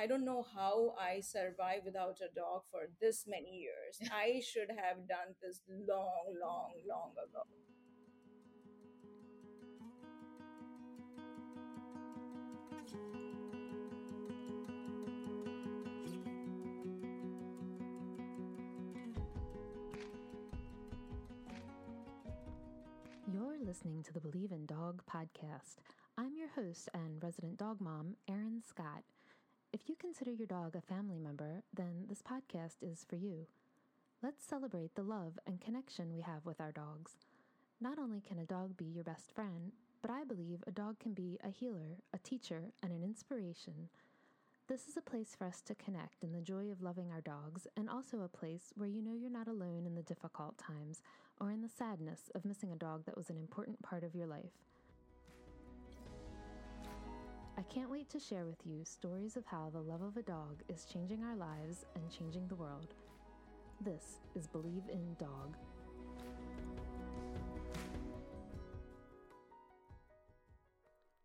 I don't know how I survived without a dog for this many years. I should have done this long, long, long ago. You're listening to the Believe in Dog podcast. I'm your host and resident dog mom, Erin Scott. If you consider your dog a family member, then this podcast is for you. Let's celebrate the love and connection we have with our dogs. Not only can a dog be your best friend, but I believe a dog can be a healer, a teacher, and an inspiration. This is a place for us to connect in the joy of loving our dogs, and also a place where you know you're not alone in the difficult times or in the sadness of missing a dog that was an important part of your life. I can't wait to share with you stories of how the love of a dog is changing our lives and changing the world. This is Believe in Dog.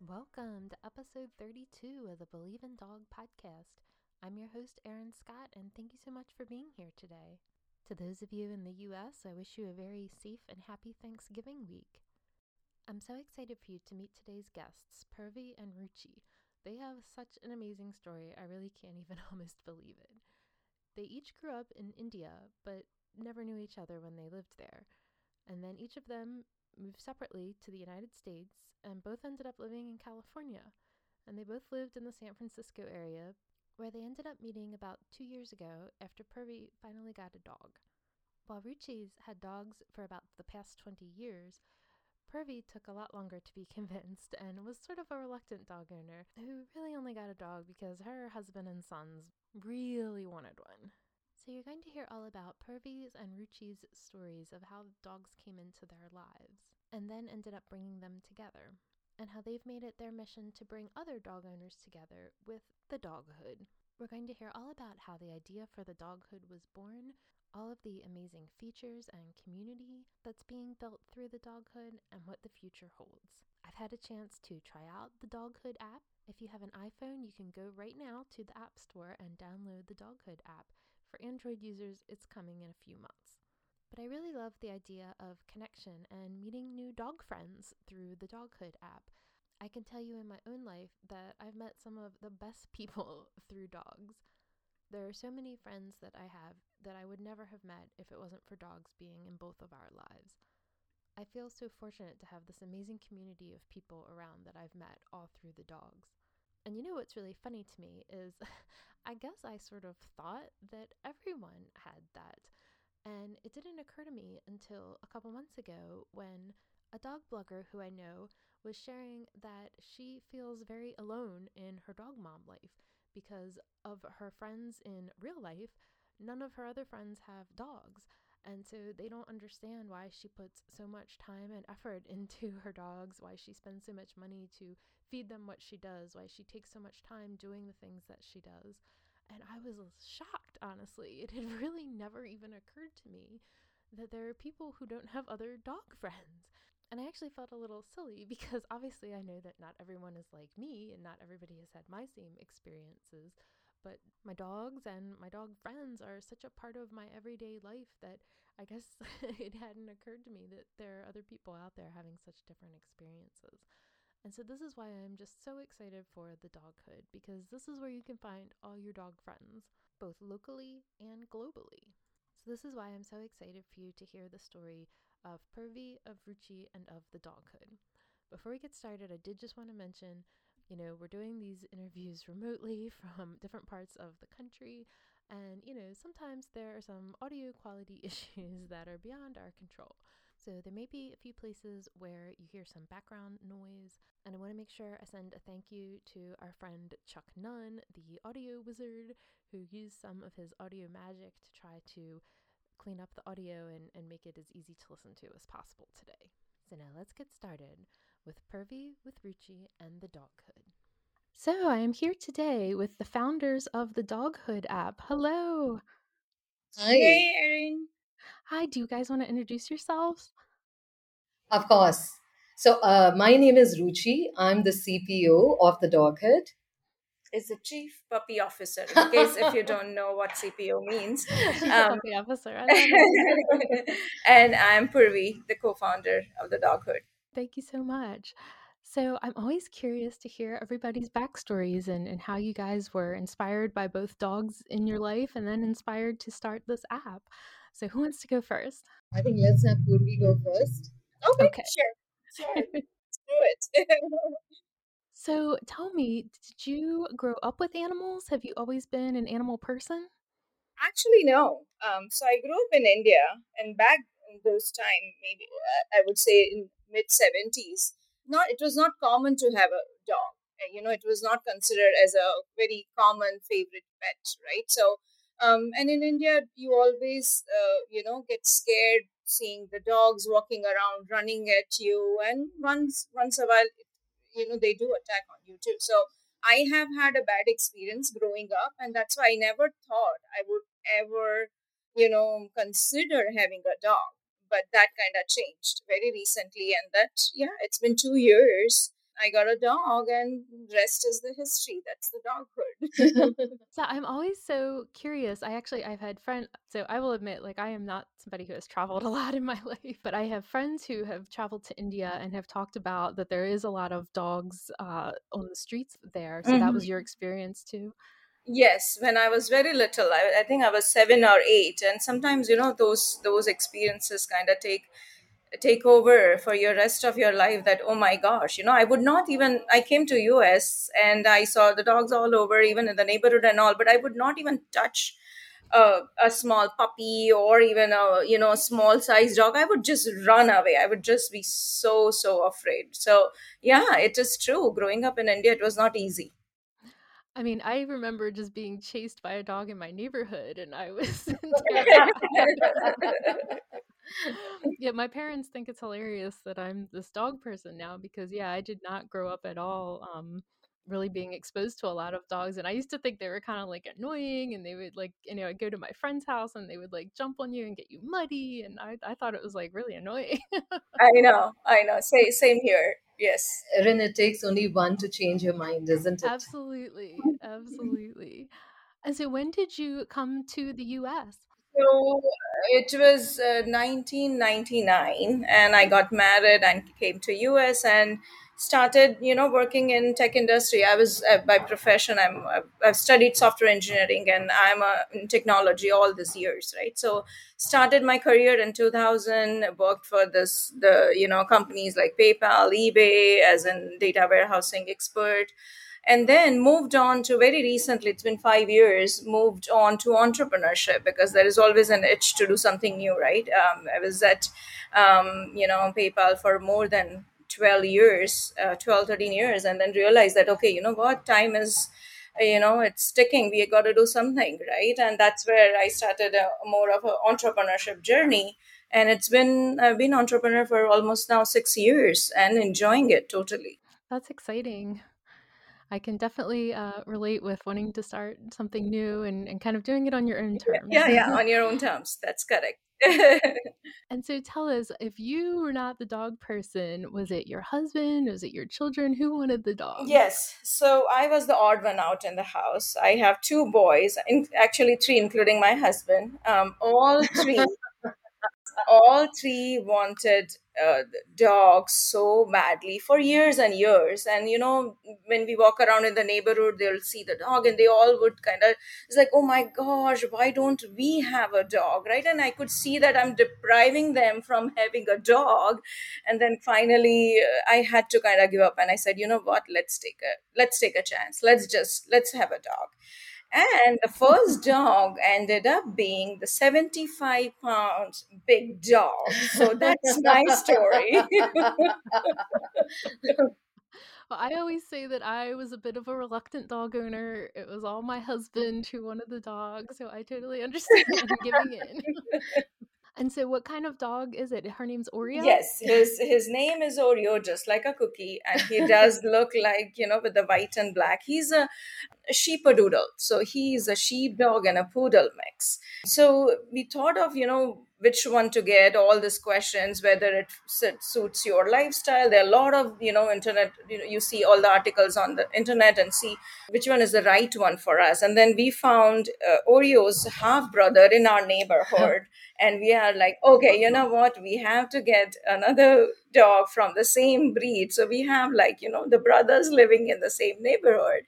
Welcome to episode 32 of the Believe in Dog podcast. I'm your host, Erin Scott, and thank you so much for being here today. To those of you in the U.S., I wish you a very safe and happy Thanksgiving week. I'm so excited for you to meet today's guests, Purvi and Ruchi. They have such an amazing story, I really can't even almost believe it. They each grew up in India, but never knew each other when they lived there. And then each of them moved separately to the United States and both ended up living in California. And they both lived in the San Francisco area, where they ended up meeting about two years ago after Purvi finally got a dog. While Ruchi's had dogs for about the past 20 years, Purvi took a lot longer to be convinced and was sort of a reluctant dog owner who really only got a dog because her husband and sons really wanted one. So you're going to hear all about Purvi's and Ruchi's stories of how dogs came into their lives and then ended up bringing them together, and how they've made it their mission to bring other dog owners together with the doghood. We're going to hear all about how the idea for the doghood was born, all of the amazing features and community that's being built through the doghood, and what the future holds. I've had a chance to try out the Doghood app. If you have an iPhone, you can go right now to the App Store and download the Doghood app. For Android users, it's coming in a few months. But I really love the idea of connection and meeting new dog friends through the Doghood app. I can tell you in my own life that I've met some of the best people through dogs. There are so many friends that I have that I would never have met if it wasn't for dogs being in both of our lives. I feel so fortunate to have this amazing community of people around that I've met all through the dogs. And you know what's really funny to me is I guess I sort of thought that everyone had that. And it didn't occur to me until a couple months ago when a dog blogger who I know was sharing that she feels very alone in her dog mom life because of her friends in real life. None of her other friends have dogs. And so they don't understand why she puts so much time and effort into her dogs, why she spends so much money to feed them what she does, why she takes so much time doing the things that she does. And I was shocked, honestly. It had really never even occurred to me that there are people who don't have other dog friends. And I actually felt a little silly because obviously I know that not everyone is like me and not everybody has had my same experiences. But my dogs and my dog friends are such a part of my everyday life that I guess it hadn't occurred to me that there are other people out there having such different experiences. And so, this is why I'm just so excited for the Doghood because this is where you can find all your dog friends, both locally and globally. So, this is why I'm so excited for you to hear the story of Purvi, of Ruchi, and of the Doghood. Before we get started, I did just want to mention you know, we're doing these interviews remotely from different parts of the country. And, you know, sometimes there are some audio quality issues that are beyond our control. So there may be a few places where you hear some background noise. And I want to make sure I send a thank you to our friend Chuck Nunn, the audio wizard, who used some of his audio magic to try to clean up the audio and, and make it as easy to listen to as possible today. So now let's get started with Purvi, with Ruchi, and the Doghood. So I am here today with the founders of the Doghood app. Hello. Hi. Hey, Erin. Hi, do you guys want to introduce yourselves? Of course. So, uh, my name is Ruchi. I'm the CPO of the Doghood. Is the chief puppy officer. In case if you don't know what CPO means, um, puppy officer. and I'm Purvi, the co-founder of the Doghood. Thank you so much. So I'm always curious to hear everybody's backstories and, and how you guys were inspired by both dogs in your life and then inspired to start this app. So who wants to go first? I think let's have Purvi go first. Okay, okay. sure. Sure. do it. So tell me, did you grow up with animals? Have you always been an animal person? Actually, no. Um, so I grew up in India, and back in those time, maybe I would say in mid seventies, not it was not common to have a dog. You know, it was not considered as a very common favorite pet, right? So, um, and in India, you always, uh, you know, get scared seeing the dogs walking around, running at you, and once once a while, you know, they do attack on you too. So, I have had a bad experience growing up, and that's why I never thought I would ever, you know, consider having a dog but that kind of changed very recently and that yeah it's been two years I got a dog, and rest is the history. That's the doghood. so I'm always so curious. I actually I've had friends. So I will admit, like I am not somebody who has traveled a lot in my life, but I have friends who have traveled to India and have talked about that there is a lot of dogs uh, on the streets there. So mm-hmm. that was your experience too. Yes, when I was very little, I, I think I was seven or eight, and sometimes you know those those experiences kind of take take over for your rest of your life that oh my gosh you know i would not even i came to us and i saw the dogs all over even in the neighborhood and all but i would not even touch a, a small puppy or even a you know small size dog. I would just run away. I would just be so so afraid. So yeah it is true. Growing up in india it was not easy. I mean, I remember just being chased by a dog in my neighborhood, and I was. yeah, my parents think it's hilarious that I'm this dog person now because, yeah, I did not grow up at all um, really being exposed to a lot of dogs. And I used to think they were kind of like annoying and they would like, you know, I'd go to my friend's house and they would like jump on you and get you muddy. And I, I thought it was like really annoying. I know, I know. Say, same here. Yes. Erin, it takes only one to change your mind, isn't it? Absolutely. Absolutely. And so when did you come to the US? So it was uh, 1999 and I got married and came to US and started you know working in tech industry. I was uh, by profession i'm i've studied software engineering and i'm a, in technology all these years right? So started my career in 2000 worked for this the you know companies like paypal ebay as a data warehousing expert and then moved on to very recently it's been five years moved on to entrepreneurship because there is always an itch to do something new right? Um, i was at um, you know paypal for more than 12 years uh, 12 13 years and then realized that okay you know what? Time is you know it's ticking. We got to do something right? And that's where i started a more of an entrepreneurship journey. And it's been i've been entrepreneur for almost now six years and enjoying it totally. That's exciting I can definitely uh, relate with wanting to start something new and, and kind of doing it on your own terms. Yeah, yeah, on your own terms. That's correct. and so tell us if you were not the dog person, was it your husband? Was it your children? Who wanted the dog? Yes. So I was the odd one out in the house. I have two boys, in, actually three, including my husband. Um, all three all three wanted uh, dogs so badly for years and years. And you know, when we walk around in the neighborhood, they'll see the dog, and they all would kind of it's like, oh my gosh, why don't we have a dog, right? And I could see that I'm depriving them from having a dog. And then finally, uh, I had to kind of give up, and I said, you know what? Let's take a let's take a chance. Let's just let's have a dog. And the first dog ended up being the 75 pounds big dog. So that's my story. Well, I always say that I was a bit of a reluctant dog owner. It was all my husband who wanted the dog, so I totally understand giving in. And so, what kind of dog is it? Her name's Oreo. Yes, his his name is Oreo, just like a cookie, and he does look like you know with the white and black. He's a, sheepadoodle, so he's a sheepdog and a poodle mix. So we thought of you know which one to get all these questions whether it suits your lifestyle there are a lot of you know internet you, know, you see all the articles on the internet and see which one is the right one for us and then we found uh, oreo's half brother in our neighborhood and we are like okay you know what? We have to get another dog from the same breed. So we have like you know the brothers living in the same neighborhood.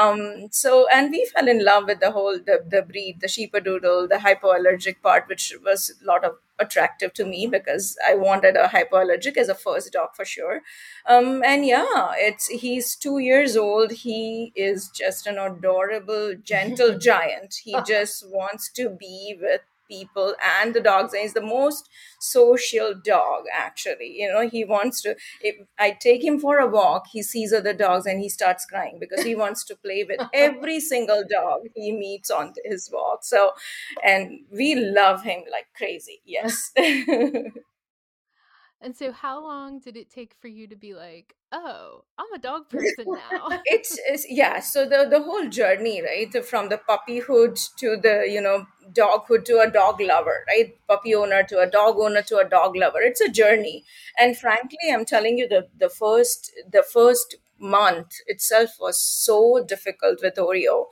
Um, so and we fell in love with the whole the, the breed the sheepadoodle the hypoallergic part which was a lot of attractive to me because i wanted a hypoallergic as a first dog for sure. Um, and yeah it's he's two years old. He is just an adorable gentle giant. He just wants to be with people and the dogs and he's the most social dog actually. You know he wants to if i take him for a walk he sees other dogs and he starts crying because he wants to play with every single dog he meets on his walk. So and we love him like crazy. Yes And so, how long did it take for you to be like, oh, I'm a dog person now? it's, it's yeah. So the the whole journey, right, from the puppyhood to the you know doghood to a dog lover, right, puppy owner to a dog owner to a dog lover. It's a journey, and frankly, I'm telling you, the the first the first month itself was so difficult with Oreo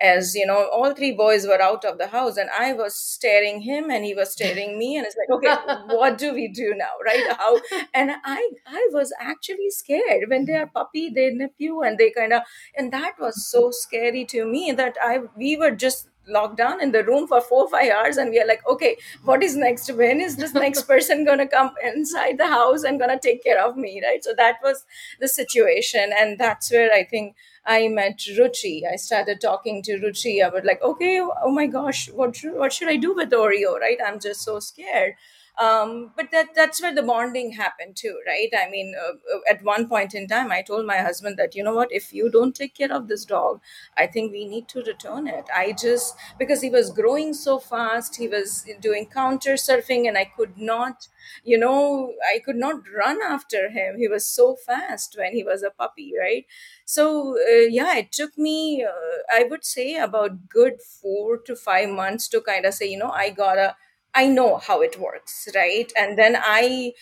as you know all three boys were out of the house and i was staring him and he was staring me and it's like okay what do we do now right? How and i i was actually scared when they are puppy they nip you and they kind of and that was so scary to me that i we were just locked down in the room for four or five hours and we are like okay what is next when is this next person going to come inside the house and going to take care of me right so that was the situation and that's where i think I met Ruchi. I started talking to Ruchi. I was like, okay, oh my gosh, what should, what should I do with Oreo? Right? I'm just so scared. Um, but that that's where the bonding happened too, right? I mean, uh, uh, at one point in time, I told my husband that you know what, if you don't take care of this dog, I think we need to return it. I just because he was growing so fast, he was doing counter surfing, and I could not, you know, I could not run after him. He was so fast when he was a puppy, right? So uh, yeah, it took me, uh, I would say, about good four to five months to kind of say, you know, I gotta I know how it works, right? And then I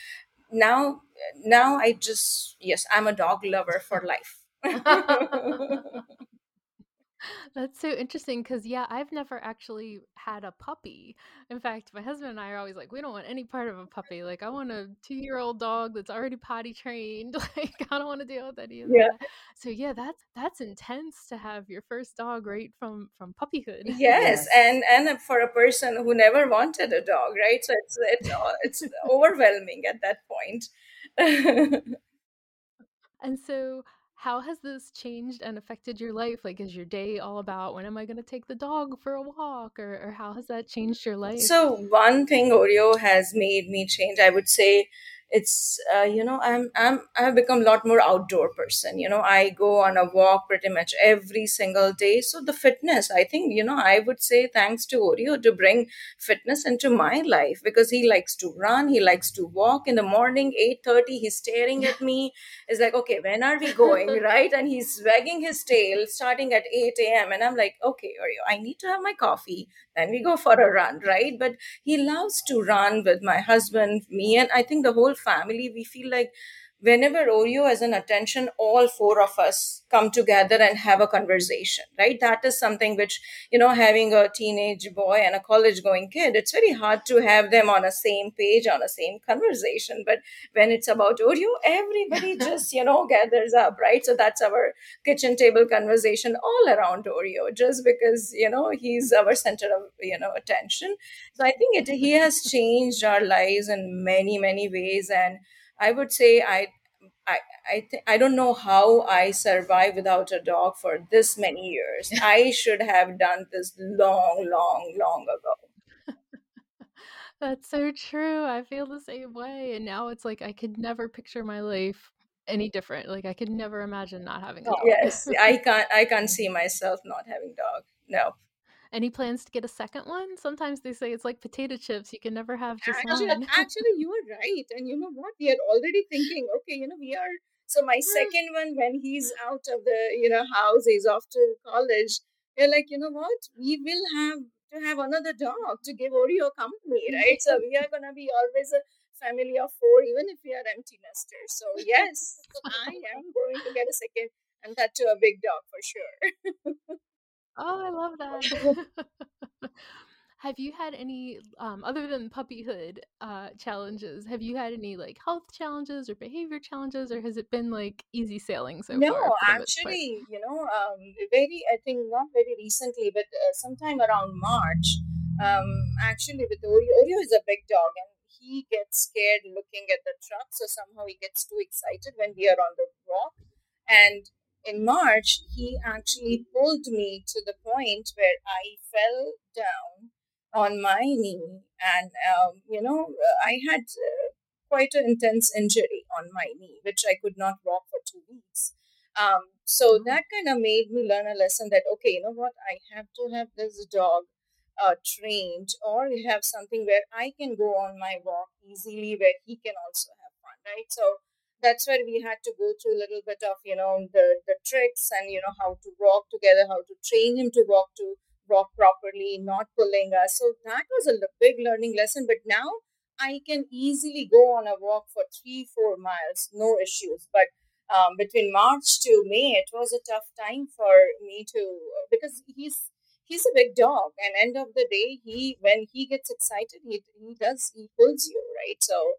now now I just yes, I'm a dog lover for life. That's so interesting because, yeah, I've never actually had a puppy. In fact, my husband and I are always like, we don't want any part of a puppy. Like, I want a two year old dog that's already potty trained. Like, I don't want to deal with any of yeah. that. So, yeah, that's that's intense to have your first dog right from from puppyhood. Yes, yes. and and for a person who never wanted a dog, right? So it's it's uh, it's overwhelming at that point. and so how has this changed and affected your life? Like, is your day all about when am I going to take the dog for a walk, or, or how has that changed your life? So, one thing Oreo has made me change, I would say, it's uh, you know i'm i'm i've become a lot more outdoor person you know i go on a walk pretty much every single day. So the fitness i think you know i would say thanks to oreo to bring fitness into my life because he likes to run he likes to walk. In the morning 8:30 he's staring at me. Is like okay when are we going right? And he's wagging his tail starting at 8 a.m and i'm like okay oreo i need to have my coffee. Then we go for a run right? But he loves to run with my husband me and i think the whole family we feel like whenever Oreo has an attention, all four of us come together and have a conversation, right? That is something which, you know, having a teenage boy and a college going kid, it's very hard to have them on a same page, on a same conversation. But when it's about Oreo, everybody just, you know, gathers up, right? So that's our kitchen table conversation all around Oreo, just because, you know, he's our center of, you know, attention. So I think it, he has changed our lives in many, many ways. And I would say I I I, th- I don't know how I survived without a dog for this many years. I should have done this long, long, long ago. That's so true. I feel the same way. And now it's like I could never picture my life any different. Like I could never imagine not having a oh, dog. yes, I can't I can't see myself not having dog. No. Any plans to get a second one? Sometimes they say it's like potato chips. You can never have just actually, one. actually, you are right. And you know what? We are already thinking, okay, you know, we are. So my second one, when he's out of the, you know, house, he's off to college. We're like, you know what? We will have to have another dog to give Oreo company, right? so we are gonna be always a family of four, even if we are empty nesters. So yes, I am going to get a second, and that to a big dog for sure. oh, I love that. have you had any um, other than puppyhood uh, challenges have you had any like health challenges or behavior challenges or has it been like easy sailing so no, far actually, you know, um, very, I think not very recently, but uh, sometime around March, um, actually with Oreo, Oreo is a big dog and he gets scared looking at the truck. So somehow he gets too excited when we are on the walk. And in March, he actually pulled me to the point where I fell down on my knee. And, um, you know, I had uh, quite an intense injury on my knee, which I could not walk for two weeks. Um, so that kind of made me learn a lesson that, okay, you know what, I have to have this dog uh, trained or have something where I can go on my walk easily, where he can also have fun, right? So that's where we had to go through a little bit of, you know, the, the tricks and, you know, how to walk together, how to train him to walk to walk properly, not pulling us. So that was a big learning lesson. But now I can easily go on a walk for three, four miles, no issues. But um, between March to May, it was a tough time for me to because he's he's a big dog, and end of the day, he when he gets excited, he he does he pulls you right. So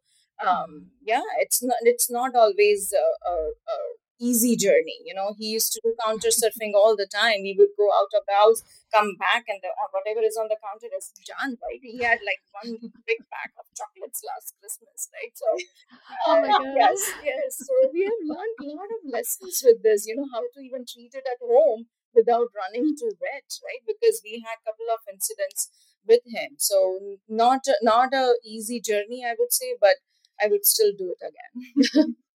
um, yeah, it's not it's not always a, a, a easy journey. You know, he used to do counter surfing all the time. He would go out of the house, come back, and the, uh, whatever is on the counter is done. Right? He had like one big pack of chocolates last Christmas. Right? So, oh my God. yes, yes. So we have learned a lot of lessons with this. You know, how to even treat it at home without running to vet. Right? Because we had a couple of incidents with him. So not not a easy journey, I would say, but I would still do it again.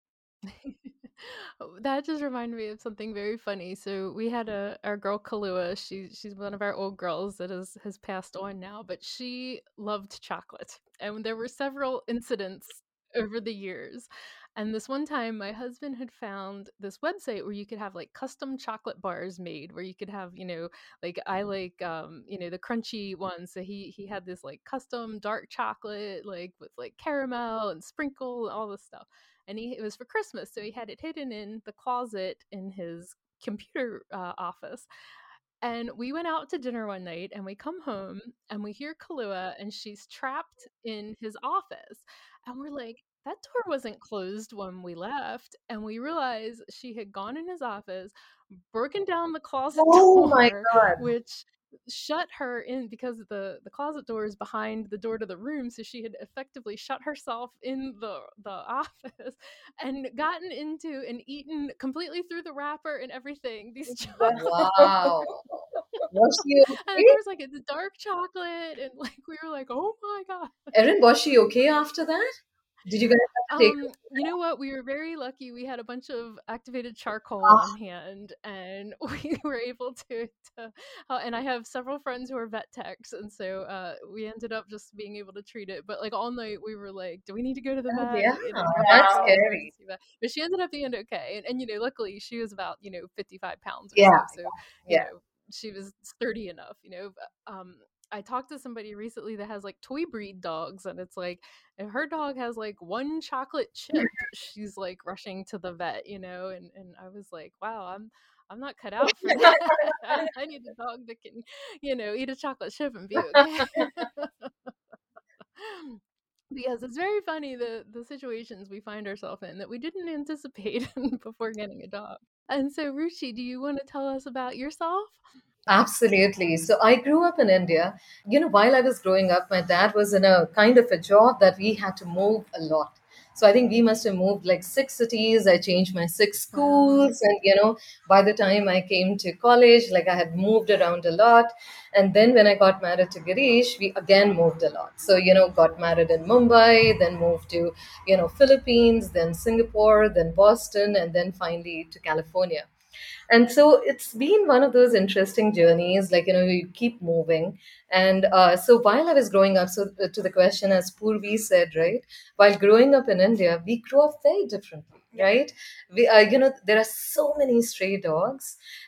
that just reminded me of something very funny. So we had a our girl Kalua. She she's one of our old girls that has has passed on now, but she loved chocolate, and there were several incidents over the years. And this one time, my husband had found this website where you could have like custom chocolate bars made, where you could have, you know, like I like, um, you know, the crunchy ones. So he he had this like custom dark chocolate, like with like caramel and sprinkle and all this stuff and he it was for Christmas, so he had it hidden in the closet in his computer uh, office. And we went out to dinner one night and we come home and we hear Kalua and she's trapped in his office. And we're like, that door wasn't closed when we left. And we realized she had gone in his office, broken down the closet Oh door, my God. which shut her in because the the closet door is behind the door to the room so she had effectively shut herself in the the office and gotten into and eaten completely through the wrapper and everything these chocolates Wow. Was she and okay? there was like it's dark chocolate and like we were like oh my god Erin, was she okay after that? Did you guys have to take um you know what? We were very lucky. We had a bunch of activated charcoal Ah. on hand and we were able to, to uh, and i have several friends who are vet techs and so uh we ended up just being able to treat it but like all night we were like do we need to go to the Oh, vet? yeah, You know, that's scary. but she ended up being okay and, and you know luckily she was about you know 55 pounds or Yeah, so so you yeah. know she was sturdy enough you know but, um I talked to somebody recently that has like toy breed dogs, and it's like if her dog has like one chocolate chip, she's like rushing to the vet, you know. And and I was like, wow, I'm I'm not cut out for that. I, I need a dog that can, you know, eat a chocolate chip and be okay. because it's very funny the the situations we find ourselves in that we didn't anticipate before getting a dog. And so, Ruchi, do you want to tell us about yourself? Absolutely. So I grew up in India. You know, while I was growing up, my dad was in a kind of a job that we had to move a lot. So I think we must have moved like six cities. I changed my six schools. And, you know, by the time I came to college, like I had moved around a lot. And then when I got married to Girish, we again moved a lot. So, you know, got married in Mumbai, then moved to, you know, Philippines, then Singapore, then Boston, and then finally to California. And so it's been one of those interesting journeys, like, you know, you keep moving. And uh, so while I was growing up, so uh, to the question, as Purvi said, right, while growing up in India, we grew up very differently. right we uh, you know there are so many stray dogs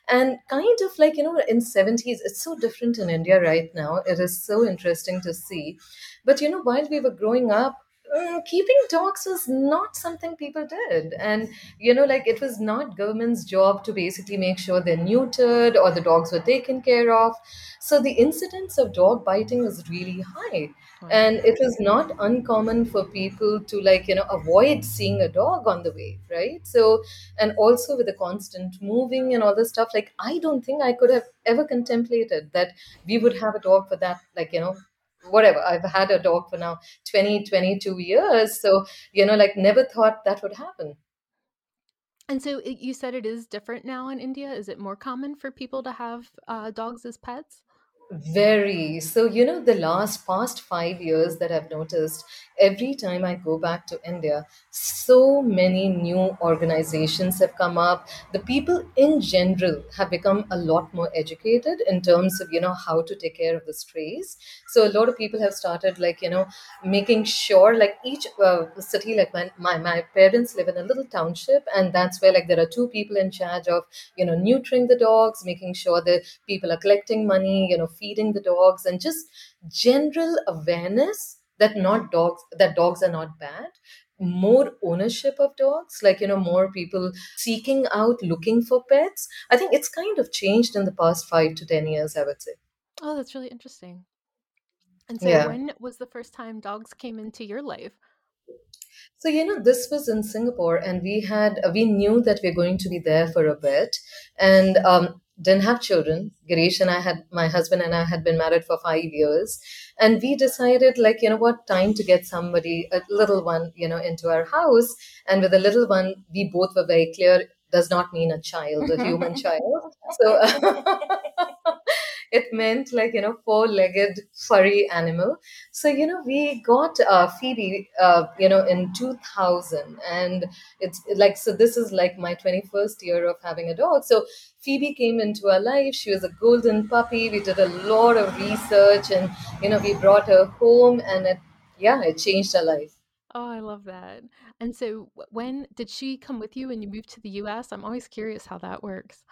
and kind of like you know in 70s it's so different in india right now it is so interesting to see but you know while we were growing up mm, keeping dogs was not something people did. And you know like it was not government's job to basically make sure they're neutered or the dogs were taken care of. So the incidence of dog biting was really high. And it was not uncommon for people to like you know avoid seeing a dog on the way right? So and also with the constant moving and all this stuff like i don't think i could have ever contemplated that we would have a dog for that like you know whatever i've had a dog for now 20 22 years so you know like never thought that would happen And so you said it is different now in India. Is it more common for people to have uh, dogs as pets? Very. So, you know, the last past five years that I've noticed, every time I go back to India, so many new organizations have come up. The people in general have become a lot more educated in terms of, you know, how to take care of the strays. So, a lot of people have started, like, you know, making sure, like, each uh, city, like, my, my, my parents live in a little township, and that's where, like, there are two people in charge of, you know, neutering the dogs, making sure that people are collecting money you know feeding the dogs and just general awareness that not dogs that dogs are not bad. More ownership of dogs like you know more people seeking out looking for pets. I think it's kind of changed in the past 5 to 10 years i would say. Oh, that's really interesting. And so yeah. when was the first time dogs came into your life? So, you know, this was in Singapore, and we had, we knew that we are going to be there for a bit. And um, didn't have children. Girish and I had, my husband and I had been married for five years. And we decided, like, you know what, time to get somebody, a little one, you know, into our house. And with a little one, we both were very clear does not mean a child, a human child. So it meant like, you know, four legged furry animal. So, you know, we got uh, Phoebe, uh, you know, in 2000. And it's like, so this is like my 21st year of having a dog. So Phoebe came into our life. She was a golden puppy. We did a lot of research and, you know, we brought her home and it, yeah, it changed our life. Oh, I love that. And so when did she come with you when you moved to the US? I'm always curious how that works.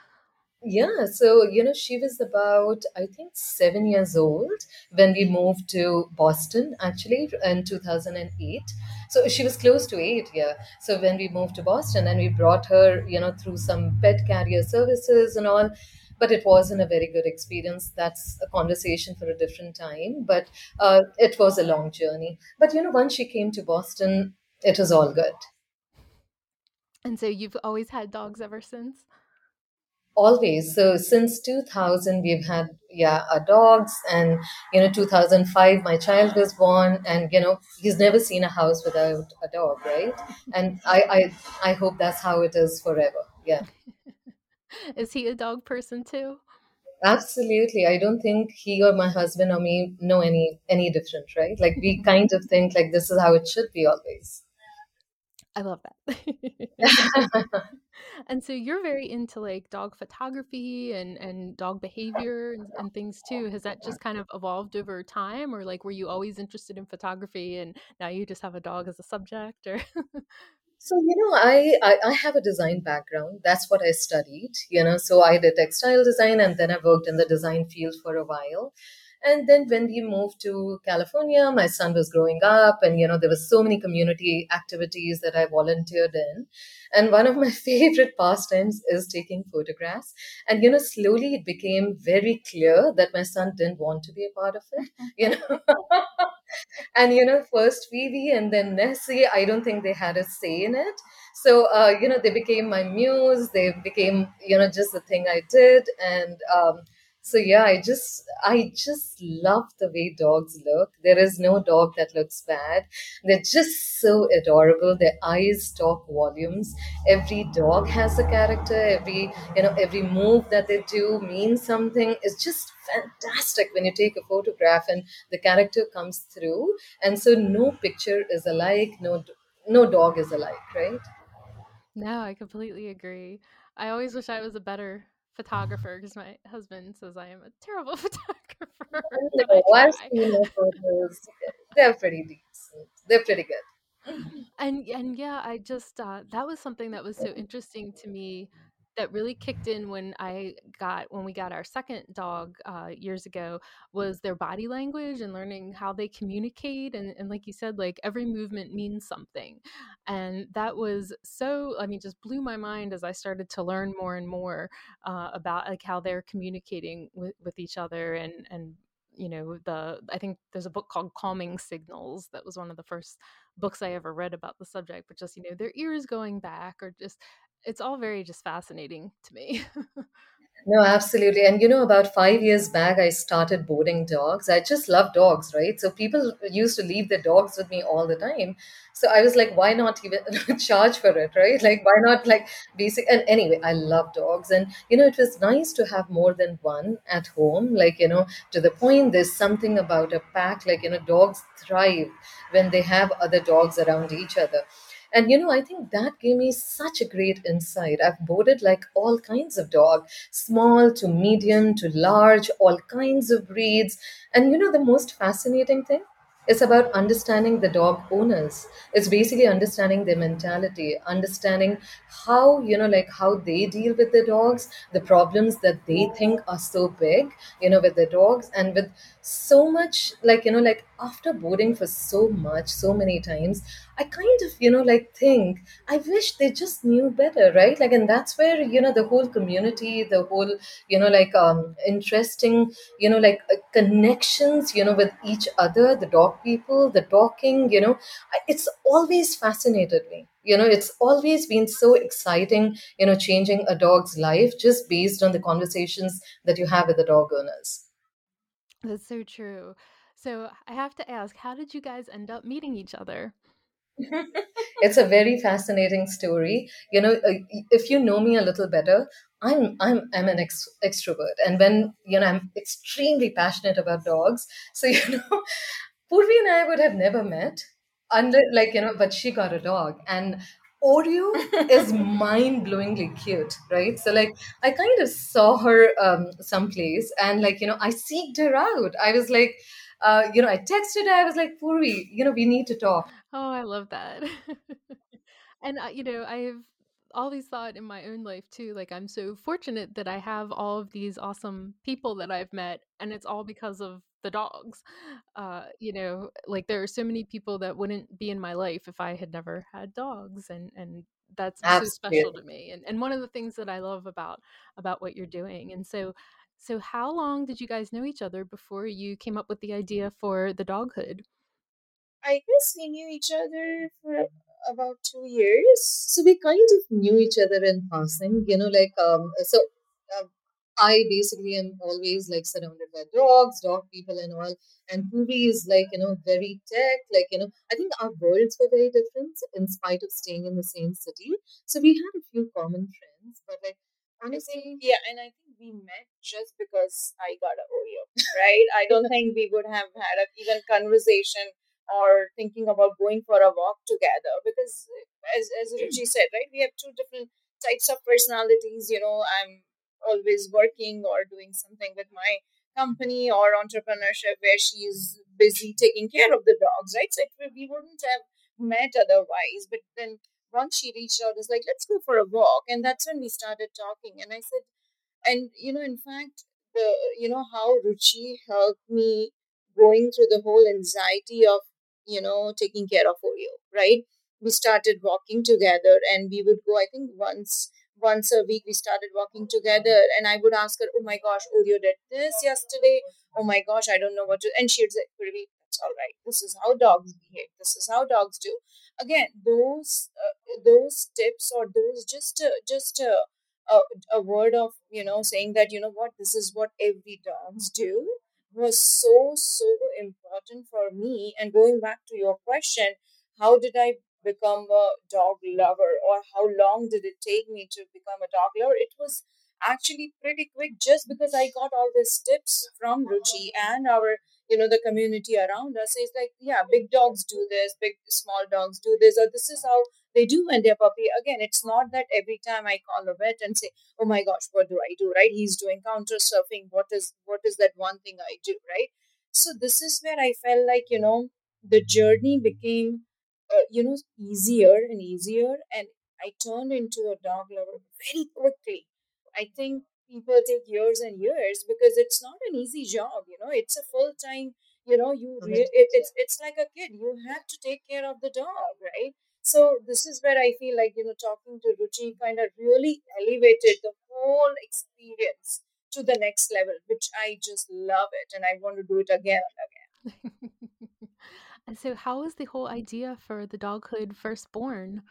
Yeah, so you know, she was about, I think, seven years old when we moved to Boston, actually, in 2008. So she was close to eight, yeah. So when we moved to Boston and we brought her, you know, through some pet carrier services and all, but it wasn't a very good experience. That's a conversation for a different time. But uh, it was a long journey. But you know, once she came to Boston, it was all good. And so you've always had dogs ever since? Always. So since 2000, we've had, yeah, our dogs. And, you know, 2005, my child was born. And, you know, he's never seen a house without a dog, right? And I, I, I hope that's how it is forever. Yeah, Is he a dog person too? absolutely. I don't think he or my husband or me know any, any different, right? Like we kind of think like this is how it should be always. I love that. and so you're very into like dog photography and and dog behavior and, and things too. Has that just kind of evolved over time or like were you always interested in photography and now you just have a dog as a subject or So, you know, I, I, I have a design background. That's what I studied, you know. So I did textile design and then I worked in the design field for a while. And then when we moved to California, my son was growing up and, you know, there were so many community activities that I volunteered in. And one of my favorite pastimes is taking photographs. And, you know, slowly it became very clear that my son didn't want to be a part of it, you know. and you know first Phoebe and then Nessie I don't think they had a say in it so uh, you know they became my muse they became you know just the thing I did and um, so yeah I just I just love the way dogs look. There is no dog that looks bad. They're just so adorable. Their eyes talk volumes. Every dog has a character. Every you know every move that they do means something. It's just fantastic when you take a photograph and the character comes through. And so no picture is alike. No no dog is alike right? No, I completely agree. I always wish I was a better photographer because my husband says I am a terrible photographer, but I no i've seen your photos they're pretty decent. They're pretty good. And and yeah, I just uh, that was something that was so interesting to me that really kicked in when I got when we got our second dog uh, years ago was their body language and learning how they communicate and, and like you said like every movement means something. And that was so I mean just blew my mind as I started to learn more and more uh, about like how they're communicating with, with each other and and you know the i think there's a book called calming signals that was one of the first books i ever read about the subject but just you know their ears going back or just it's all very just fascinating to me No, absolutely. And you know, about five years back, I started boarding dogs. I just love dogs, right? So people used to leave their dogs with me all the time. So I was like, why not even charge for it, right? Like, why not like basic? And anyway, I love dogs. And you know, it was nice to have more than one at home. Like, you know, to the point, there's something about a pack, like, you know, dogs thrive when they have other dogs around each other. And you know, I think that gave me such a great insight. I've boarded like all kinds of dog, small to medium to large, all kinds of breeds. And you know, the most fascinating thing? It's about understanding the dog owners. It's basically understanding their mentality, understanding how, you know, like how they deal with their dogs, the problems that they think are so big, you know, with their dogs, and with so much, like, you know, like after boarding for so much, so many times, I kind of, you know, like think, I wish they just knew better, right? Like, and that's where, you know, the whole community, the whole, you know, like um, interesting, you know, like uh, connections, you know, with each other, the dog people, the talking, you know, it's always fascinated me. You know, it's always been so exciting, you know, changing a dog's life just based on the conversations that you have with the dog owners. that's so true so i have to ask how did you guys end up meeting each other it's a very fascinating story. You know, uh, if you know me a little better, I'm I'm I'm an ex- extrovert, and when you know I'm extremely passionate about dogs. So you know, Purvi and I would have never met, unless like you know, but she got a dog, and Oreo is mind-blowingly cute, right? So like I kind of saw her um, someplace, and like you know, I seeked her out. I was like. Uh, you know, I texted her. I was like, Purvi, you know, we need to talk oh i love that And uh, you know, I've always thought in my own life too, like I'm so fortunate that I have all of these awesome people that I've met, and it's all because of the dogs. Uh, you know, like there are so many people that wouldn't be in my life if I had never had dogs, and and that's so special to me. And and one of the things that I love about about what you're doing. And so, so how long did you guys know each other before you came up with the idea for the doghood? I guess we knew each other for about two years. So we kind of knew each other in passing, you know, like um. So um, I basically am always like surrounded by dogs, dog people, and all. And Purvi is like you know very tech, like you know. I think our worlds were very different in spite of staying in the same city. So we had a few common friends, but like Think, honestly, yeah, and I think we met just because I got a Oreo, right? I don't think we would have had a even conversation or thinking about going for a walk together because, eh, as as Ruchi said, right, we have two different types of personalities. You know, I'm always working or doing something with my company or entrepreneurship where she is busy taking care of the dogs, right? So it, we wouldn't have met otherwise. But then once she reached out, it's like, let's go for a walk. And that's when we started talking. And I said, and you know, in fact, the you know how Ruchi helped me going through the whole anxiety of you know taking care of Oreo, right? We started walking together, and we would go. I think once once a week we started walking together, and I would ask her, "Oh my gosh, Oreo did this yesterday. Oh my gosh, I don't know what to." And she would say, "Purvi, all right. This is how dogs behave. This is how dogs do." Again, those uh, those tips or those just uh, just uh, a, a word of you know saying that you know what this is what every dogs do was so so important for me and going back to your question how did i become a dog lover or how long did it take me to become a dog lover it was actually pretty quick just because i got all these tips from ruchi and our you know the community around us it's like yeah big dogs do this big small dogs do this or this is how they do when they're puppy. Again, it's not that every time I call a vet and say, "Oh my gosh, what do I do?" Right? He's doing counter surfing. What is what is that one thing I do? Right? So this is where I felt like you know the journey became uh, you know, easier and easier. And I turned into a dog lover very quickly. I think people take years and years because it's not an easy job. You know, it's a full time. You know, you re- it, it's it's like a kid. You have to take care of the dog, right? So this is where I feel like you know talking to Ruchi kind of really elevated the whole experience to the next level, which I just love it, and I want to do it again and again. and so, how was the whole idea for the doghood first born?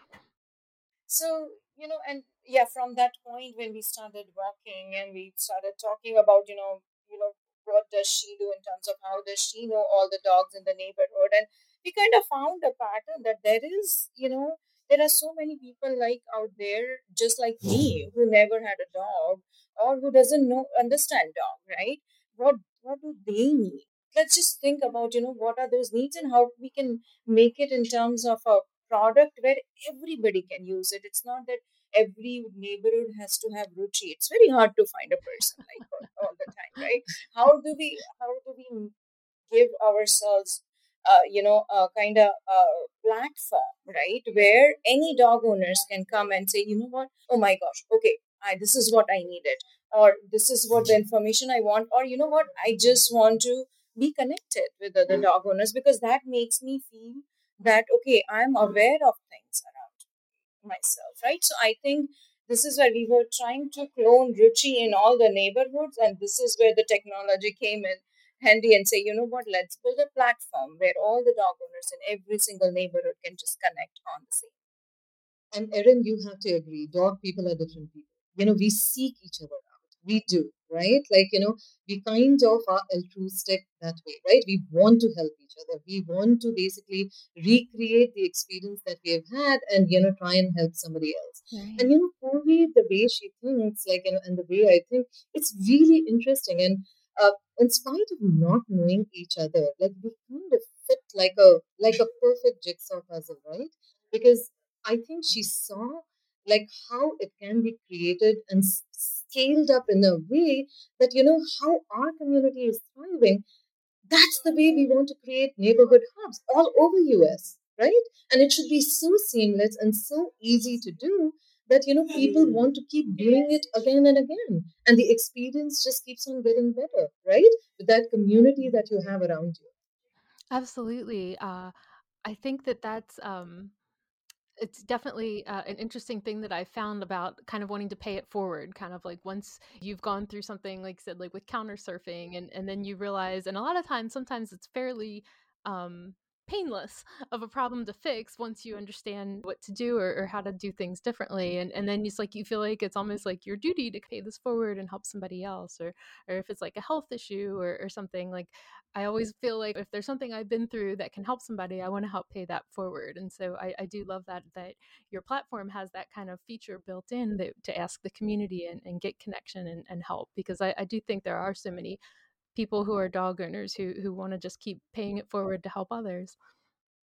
So you know, and yeah, from that point when we started working and we started talking about you know, you know, what does she do in terms of how does she know all the dogs in the neighborhood, and we kind of found a pattern that there is, you know, there are so many people like out there just like me mm. who never had a dog or who doesn't know understand dog right? What what do they need? Let's just think about you know what are those needs and how we can make it in terms of a product where everybody can use it. It's not that every neighborhood has to have ruchi. It's very hard to find a person like all the time right? How do we how do we give ourselves uh, you know, a kind of a platform, right, where any dog owners can come and say, you know what, oh my gosh, okay, I, this is what I needed, or this is what the information I want, or you know what, I just want to be connected with other dog owners because that makes me feel that okay, I'm aware of myself, right? So I think this is where we were trying to clone Ruchi in all the neighborhoods, and this is where the technology came in handy and say, you know what, let's build a platform where all the dog owners in every single neighborhood can just connect on the same. And Erin, you have to agree, dog people are different people. You know, we seek each other. We do, right? Like, you know, we kind of are altruistic that way, right? We want to help each other. We want to basically recreate the experience that we have had and, you know, try and help somebody else. Right. And, you know, Purvi, the way she thinks, like, you know, and the way I think, it's really interesting. And uh, in spite of not knowing each other, like we kind of fit like a like a perfect jigsaw puzzle, right? Because I think she saw like how it can be created and scaled up in a way that you know how our community is thriving. That's the way we want to create neighborhood hubs all over US, right? And it should be so seamless and so easy to do that you know people want to keep doing it again and again and the experience just keeps on getting better right with that community that you have around you absolutely uh, i think that that's um, it's definitely uh, an interesting thing that I found about kind of wanting to pay it forward. Kind of like once you've gone through something, like said, like with counter surfing, and and then you realize, and a lot of times, sometimes it's fairly um, painless of a problem to fix once you understand what to do or, or, how to do things differently. And and then it's like you feel like it's almost like your duty to pay this forward and help somebody else or or if it's like a health issue or, or something like i always feel like if there's something i've been through that can help somebody i want to help pay that forward. And so i, I do love that that your platform has that kind of feature built in that, to ask the community and, and get connection and, and help because I, I do think there are so many people who are dog owners who who want to just keep paying it forward to help others.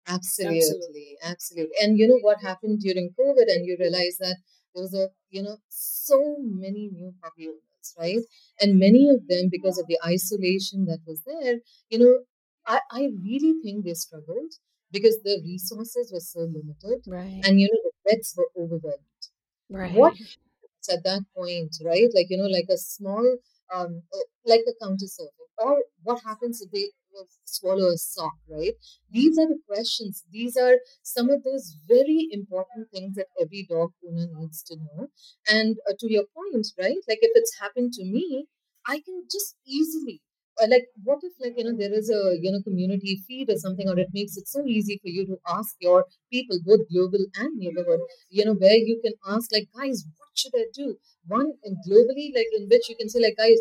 Absolutely, absolutely, absolutely. And you know what happened during COVID, and you realize that there was a you know so many new puppy owners, right? And many of them, because of the isolation that was there, you know, I, I really think they struggled because the resources were so limited, right? And you know, the vets were overwhelmed. Right. What at that point, right? Like you know, like a small um, uh, like a counter surfing? Or what happens if they swallow a sock, right? These are the questions. These are some of those very important things that every dog owner needs to know. And uh, to your point, right? Like if it's happened to me, I can just easily uh, Uh, like what if like you know there is a you know community feed or something or it makes it so easy for you to ask your people both global and neighborhood you know where you can ask like guys what should i do? One and globally like in which you can say like guys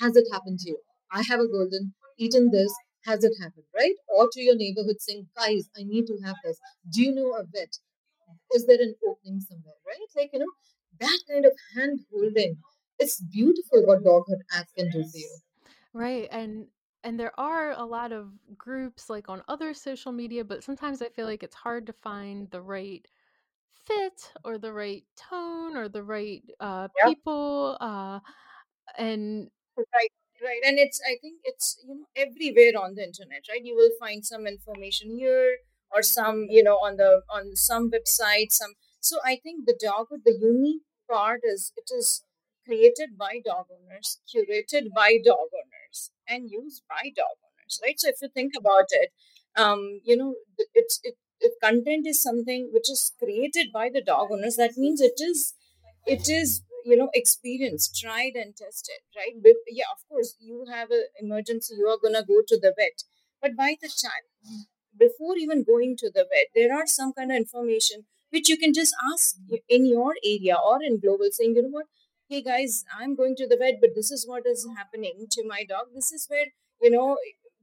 has it happened to you? I have a golden eaten this has it happened? Right? Or to your neighborhood saying guys i need to have this. Do you know a vet? Is there an opening somewhere? Right? Like you know that kind of hand holding it's beautiful what doghood app can do for you Right. And and there are a lot of groups like on other social media, but sometimes I feel like it's hard to find the right fit or the right tone or the right uh, Yeah. people. Uh, and Right, right. And it's, I think it's, you know, everywhere on the internet, right? You will find some information here or some you know on the on some website some so i think the dog the unique part is it is created by dog owners curated by dog owners and used by dog owners right? So if you think about it um you know it's it content is something which is created by the dog owners that means it is it is you know experienced tried and tested right? But yeah of course you have an emergency you are to go to the vet but by the time before even going to the vet there are some kind of information which you can just ask in your area or in global saying you know what hey guys i'm going to the vet but this is what is happening to my dog. This is where you know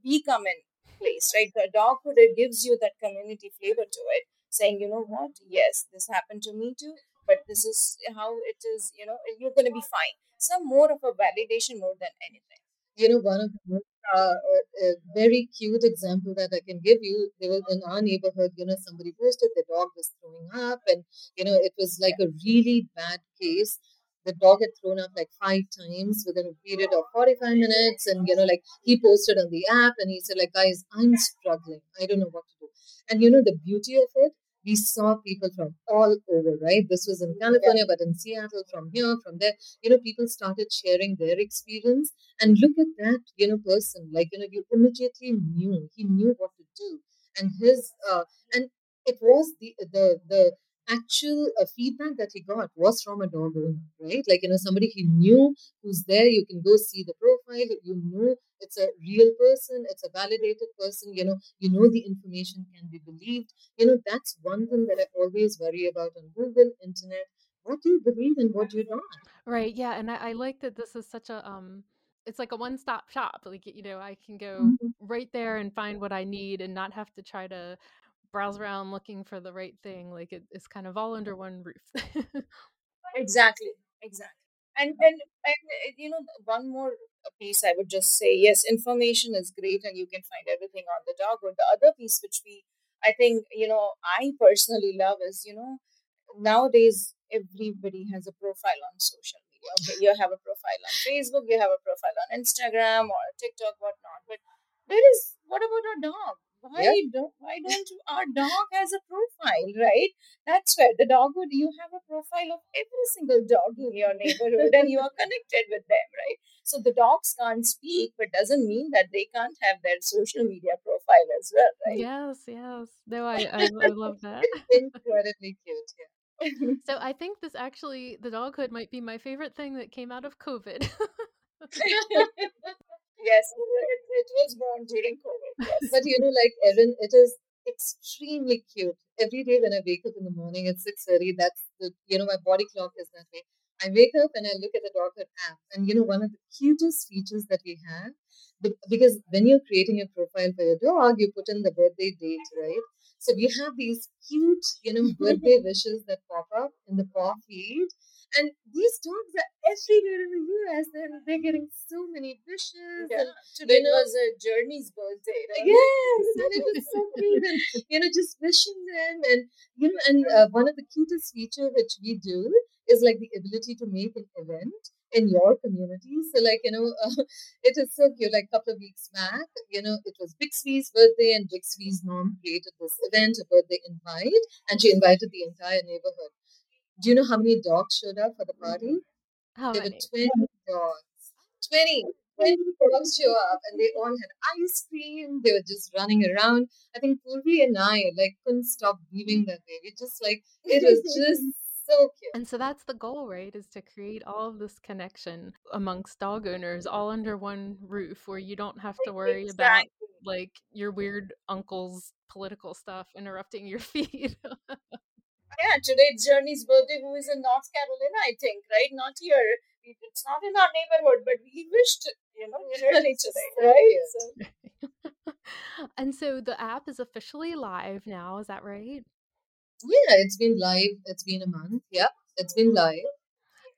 we come in place right? The doghood it gives you that community flavor to it saying you know what? Yes this happened to me too but this is how it is you know you're going to be fine. Some more of a validation more than anything. You know one of the most uh, a, a very cute example that I can give you. There was in our neighborhood, you know, somebody posted the dog was throwing up, and you know, it was like a really bad case. The dog had thrown up like five times within a period of 45 minutes, and you know, like he posted on the app and he said, like, guys, I'm struggling. I don't know what to do. And you know, the beauty of it we saw people from all over, right? This was in California, but in Seattle, from here, from there, you know, people started sharing their experience. And look at that, you know, person, like, you know, you immediately knew, he knew what to do. And his, uh, and it was the, the, the, actual uh, feedback that he got was from a dog owner, right? Like, you know, somebody he knew who's there. You can go see the profile. You know it's a real person. It's a validated person. You know, you know the information can be believed. You know, that's one thing that I always worry about on Google, internet. What do you believe and what do you not? Right. Yeah. And I, I like that this is such a, um, it's like a one-stop shop like you know i can go mm-hmm. right there and find what i need and not have to try to browse around looking for the right thing. Like it, it's kind of all under one roof. exactly, exactly. And, and and uh, you know one more piece I would just say yes, information is great and you can find everything on the dog. But the other piece which we I think you know I personally love is you know nowadays everybody has a profile on social media. Okay, you have a profile on Facebook, you have a profile on Instagram or TikTok, whatnot. But there is what about a dog? Why yeah. don't why don't our dog has a profile right? That's where the dog would you have a profile of every single dog in your neighborhood and you are connected with them right? So the dogs can't speak but doesn't mean that they can't have their social media profile as well right? Yes yes. No i i, I love that. Incredibly cute yeah. So i think this actually the doghood might be my favorite thing that came out of covid Yes, it, it was born during COVID. Yes. But you know, like Erin, it is extremely cute. Every day when I wake up in the morning at 6.30, that's the, you know, my body clock is that way. I wake up and I look at the Doghood app. And you know, one of the cutest features that we have, because when you're creating a profile for your dog, you put in the birthday date, right? So we have these cute, you know, birthday wishes that pop up in the paw feed. And these dogs are everywhere in the US. They're, they're getting so many wishes. Yeah. And, Today know, was a Journey's birthday, right? Yes, and it was so cute. And, you know, just wishing them. And, you know, and uh, one of the cutest feature which we do is like the ability to make an event in your community. So, like, you know, uh, it is so cute. Like, a couple of weeks back, you know, it was Bixby's birthday, and Bixby's mom created this event, a birthday invite, and she invited the entire neighborhood. Do you know how many dogs showed up for the party? Mm-hmm. How there many? were 20 dogs. 20. 20 dogs show up and they all had ice cream. They were just running around. I think Purvi and I like couldn't stop beaming that day. We just like it was just so cute. And so that's the goal, right? Is to create all of this connection amongst dog owners all under one roof where you don't have to worry exactly. about like your weird uncle's political stuff interrupting your feed yeah, today it's Journey's birthday, who is in North Carolina, I think, right? Not here. It's not in our neighborhood, but we wished, you know, Journey today, right? So. and so the app is officially live now, is that right? Yeah, it's been live. It's been a month. Yep, it's been mm-hmm. live.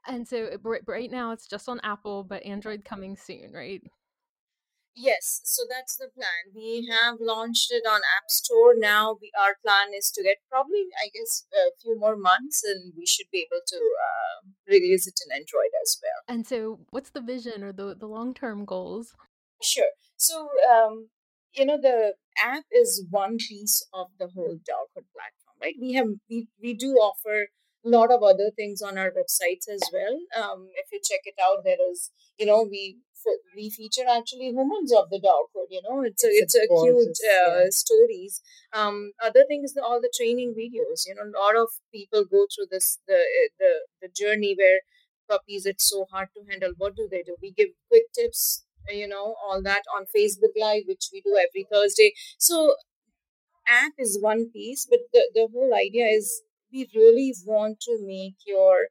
And so right now it's just on Apple, but Android coming soon, right? Yes, so that's the plan. We have launched it on App Store. Now, we, our plan is to get probably, I guess, a few more months, and we should be able to uh, release it in Android as well. And so, what's the vision or the the long term goals? Sure. So, um, you know, the app is one piece of the whole doghood platform, right? We have we, we do offer a lot of other things on our websites as well. Um, if you check it out, there is you know we we feature actually humans of the doghood. You know, it's a it's, it's a cute uh, yeah. stories. Um, other thing is the, all the training videos. You know, a lot of people go through this the the the journey where puppies it's so hard to handle. What do they do? We give quick tips you know all that on facebook live which we do every thursday so app is one piece but the, the whole idea is we really want to make your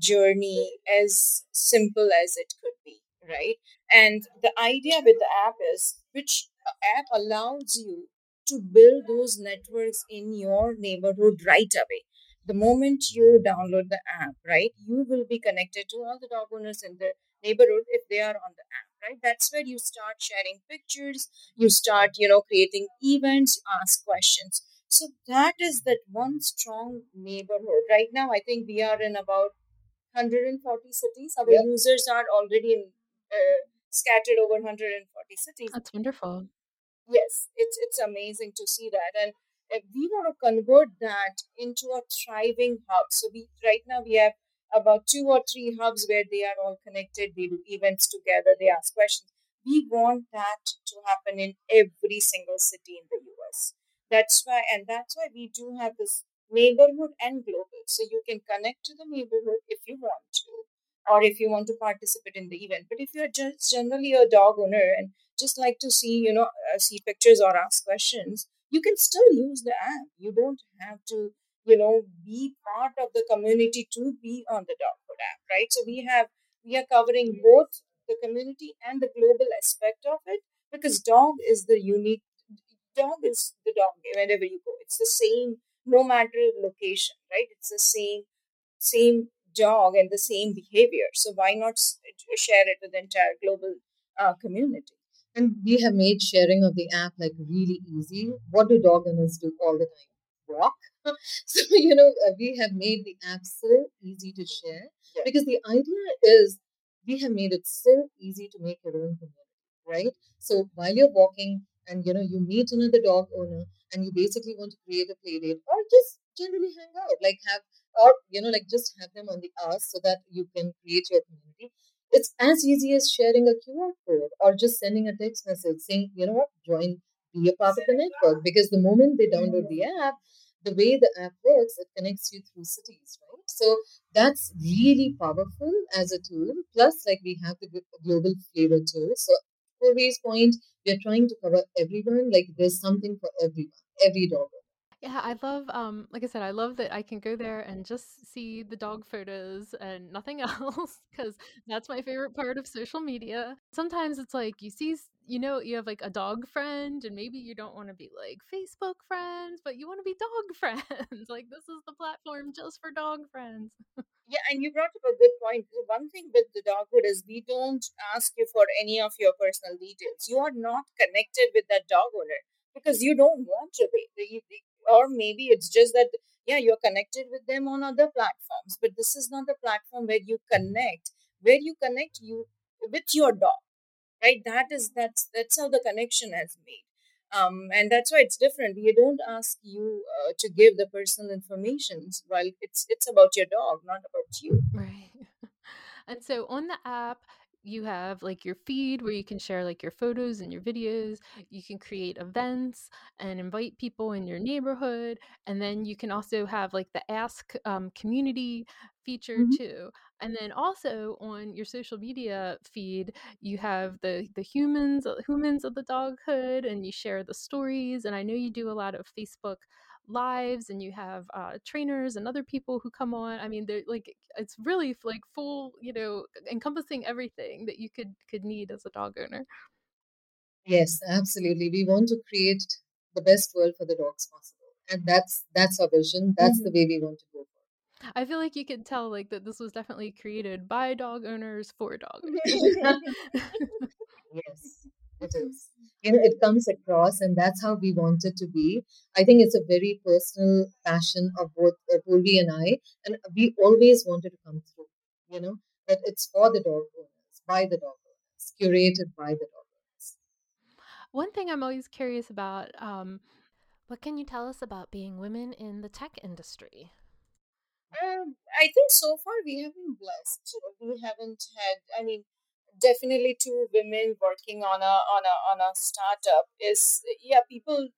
journey as simple as it could be right? And the idea with the app is which app allows you to build those networks in your neighborhood right away. The moment you download the app right you will be connected to all the dog owners in the neighborhood if they are on the app right? That's where you start sharing pictures you start you know creating events ask questions. So that is that one strong neighborhood. Right now i think we are in about 140 cities. Our users are already in, uh, scattered over 140 cities that's wonderful yes it's it's amazing to see that and if we want to convert that into a thriving hub so we right now we have about two or three hubs where they are all connected. They do events together. They ask questions. We want that to happen in every single city in the US. That's why, and that's why we do have this neighborhood and global. So you can connect to the neighborhood if you want to, or if you want to participate in the event. But if you're just generally a dog owner and just like to see, you know, uh, see pictures or ask questions, you can still use the app. You don't have to you know be part of the community to be on the doghood app right so we have we are covering both the community and the global aspect of it because dog is the unique dog is the dog wherever you go it's the same no matter location right it's the same same dog and the same behavior. So why not share it with the entire global uh, community? And we have made sharing of the app like really easy. What do dog owners do all the time? Walk? So you know uh, we have made the app so easy to share yeah. because the idea is we have made it so easy to make your own community right? So while you're walking and you know you meet another dog owner and you basically want to create a play date or just generally hang out like have or you know like just have them on the ask so that you can create your community it's as easy as sharing a qr code or just sending a text message saying you know what join be a part of the network because the moment they download the app the way the app works, it connects you through cities, right? So that's really powerful as a tool. Plus, like we have the global flavor too. So Purvi's point, we are trying to cover everyone. Like there's something for everyone, every dog yeah, I love um like I said, I love that I can go there and just see the dog photos and nothing else because that's my favorite part of social media. Sometimes it's like you see you know you have like a dog friend and maybe you don't want to be like Facebook friends, but you want to be dog friends. like this is the platform just for dog friends. yeah, and you brought up a good point. The one thing with the doghood is we don't ask you for any of your personal details. You are not connected with that dog owner because you don't want to be or maybe it's just that yeah you're connected with them on other platforms but this is not the platform where you connect. Where you connect you with your dog right? That is that's that's how the connection has made. Um, and that's why it's different. We don't ask you uh, to give the personal information while it's it's about your dog not about you. Right. And so on the app you have like your feed where you can share like your photos and your videos. You can create events and invite people in your neighborhood. And then you can also have like the ask um, community feature mm-hmm. too. And then also on your social media feed, you have the the humans humans of the doghood, and you share the stories. And I know you do a lot of Facebook lives and you have uh, trainers and other people who come on i mean they're like it's really like full you know encompassing everything that you could could need as a dog owner yes absolutely we want to create the best world for the dogs possible and that's that's our vision that's mm-hmm. the way we want to go for I feel like you could tell like that this was definitely created by dog owners for dog owners. yes it is you know it comes across and that's how we want it to be i think it's a very personal passion of both uh, Purvi and i and we always wanted to come through you know that it's for the dog owners by the dog owners curated by the dog owners One thing I'm always curious about um, what can you tell us about being women in the tech industry? Um, I think so far we have been blessed. We haven't had, I mean, definitely two women working on a on a on a startup is yeah people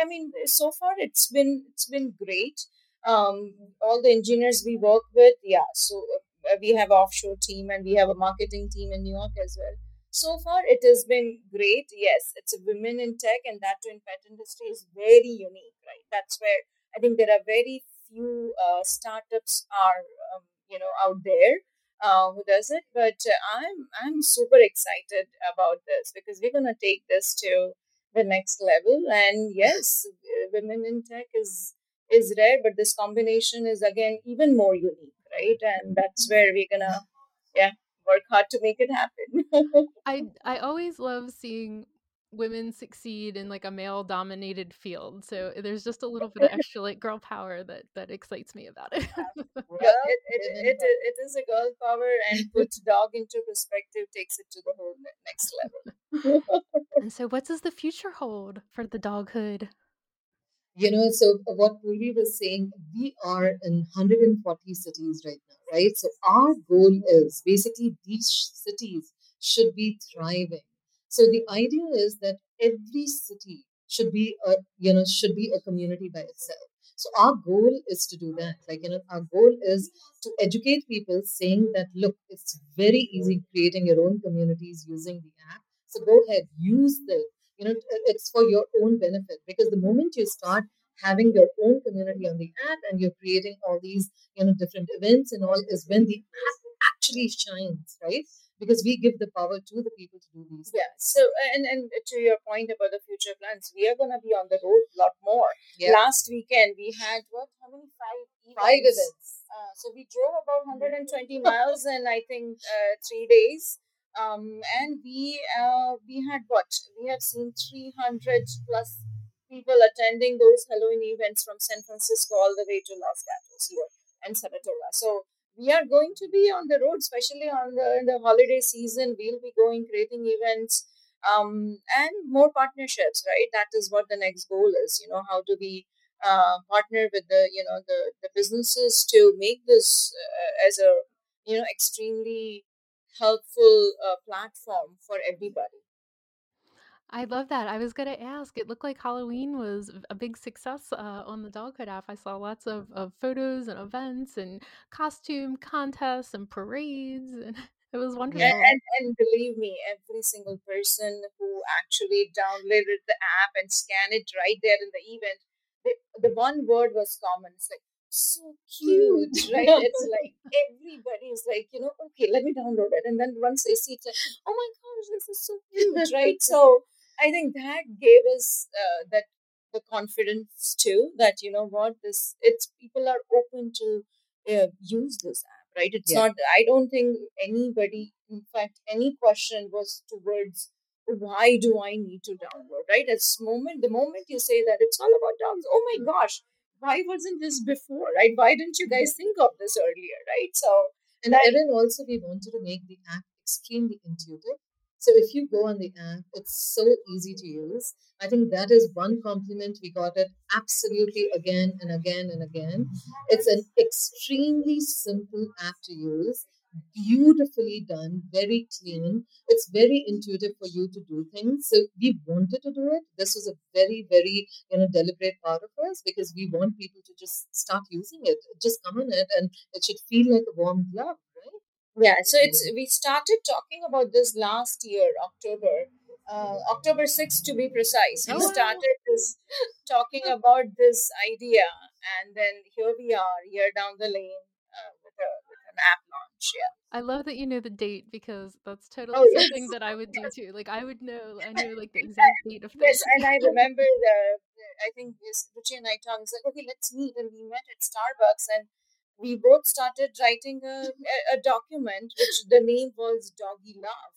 i mean so far it's been it's been great. Um all the engineers we work with yeah so uh, we have offshore team and we have a marketing team in new york as well. So far it has been great yes it's a women in tech and that too in pet industry is very unique right? That's where i think there are very few uh, startups are um, you know out there uh, who does it. But uh, I'm I'm super excited about this because we're gonna take this to the next level. And yes, women in tech is is rare, but this combination is again even more unique, right? And that's where we're gonna yeah work hard to make it happen. I I always love seeing women succeed in like a male dominated field so eh, there's just a little bit of extra like girl power that that excites me about it. Well, it, it, it, it is a girl power and put dog into perspective takes it to the whole next level. And so what does the future hold for the doghood? You know so uh, what Purvi was saying we are in 140 cities right now right? So our goal is basically these cities should be thriving so the idea is that every city should be a you know should be a community by itself. So our goal is to do that. Like you know, our goal is to educate people, saying that look, it's very easy creating your own communities using the app. So go ahead, use the you know it's for your own benefit because the moment you start having your own community on the app and you're creating all these you know different events and all is when the app actually shines right because we give the power to the people to do these. Yeah. So and and to your point about the future plans, we are going to be on the road a lot more. Yeah. Last weekend we had what? How many? Five. Events. Five events. Uh, so we drove about 120 miles in I think uh, three days. Um, and we uh, we had what? We have seen 300 plus people attending those Halloween events from San Francisco all the way to Los Gatos here and Saratoga. So we are going to be on the road, especially on the, the holiday season. We'll be going, creating events, um, and more partnerships. Right, that is what the next goal is. You know, how do we uh, partner with the you know the the businesses to make this uh, as a you know extremely helpful uh, platform for everybody. I love that. I was going to ask. It looked like Halloween was a big success uh, on the Doghood app. I saw lots of, of photos and events and costume contests and parades, and it was wonderful. And, and, and believe me, every single person who actually downloaded the app and scanned it right there in the event, the, the one word was common. It's like so cute, right? it's like everybody is like, you know, okay, let me download it. And then once they see it, like, oh my gosh, this is so cute, right? So I think that gave us uh, that the confidence too that you know what this it's people are open to uh, use this app right? It's yeah. not i don't think anybody in fact any question was towards why do i need to download right? At moment the moment you say that it's all about dogs oh my gosh why wasn't this before right? Why didn't you guys think of this earlier right? So and then also we wanted to make the app extremely intuitive so if you go on the app, it's so easy to use. I think that is one compliment we got it absolutely again and again and again. Mm-hmm. It's an extremely simple app to use, beautifully done, very clean. It's very intuitive for you to do things. So we wanted to do it. This was a very, very you know deliberate part of us because we want people to just start using it. Just come on it, and it should feel like a warm glove. Yeah, so it's we started talking about this last year, October, uh, October 6th to be precise. We oh. started this talking about this idea, and then here we are, year down the lane uh, with, a, with an app launch. Yeah. I love that you know the date because that's totally oh, yes. something that I would do too. Like I would know, I know like the exact date of this. Yes, and I remember the, I think this Ruchi and I talked. Like, okay, let's meet, and we met at Starbucks, and we both started writing a, a, document which the name was Doggy Love.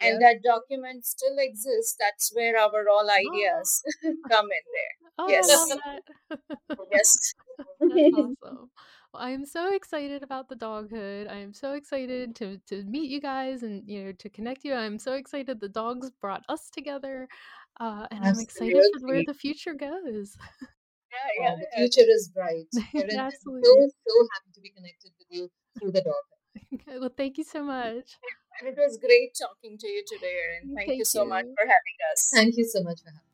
And yeah. that document still exists. That's where our all ideas oh. come in there. Oh, yes. yes. That's awesome. Well, I am so excited about the doghood. I am so excited to to meet you guys and you know to connect you. I'm so excited the dogs brought us together, uh, and I'm excited for where the future goes. Yeah, Uh, yeah, the yeah. future is bright. I'm so, Absolutely. so happy to be connected with you through the dog. well, thank you so much. And it was great talking to you today, Erin. Thank, you Thank so much for having us. Thank you so much for having us.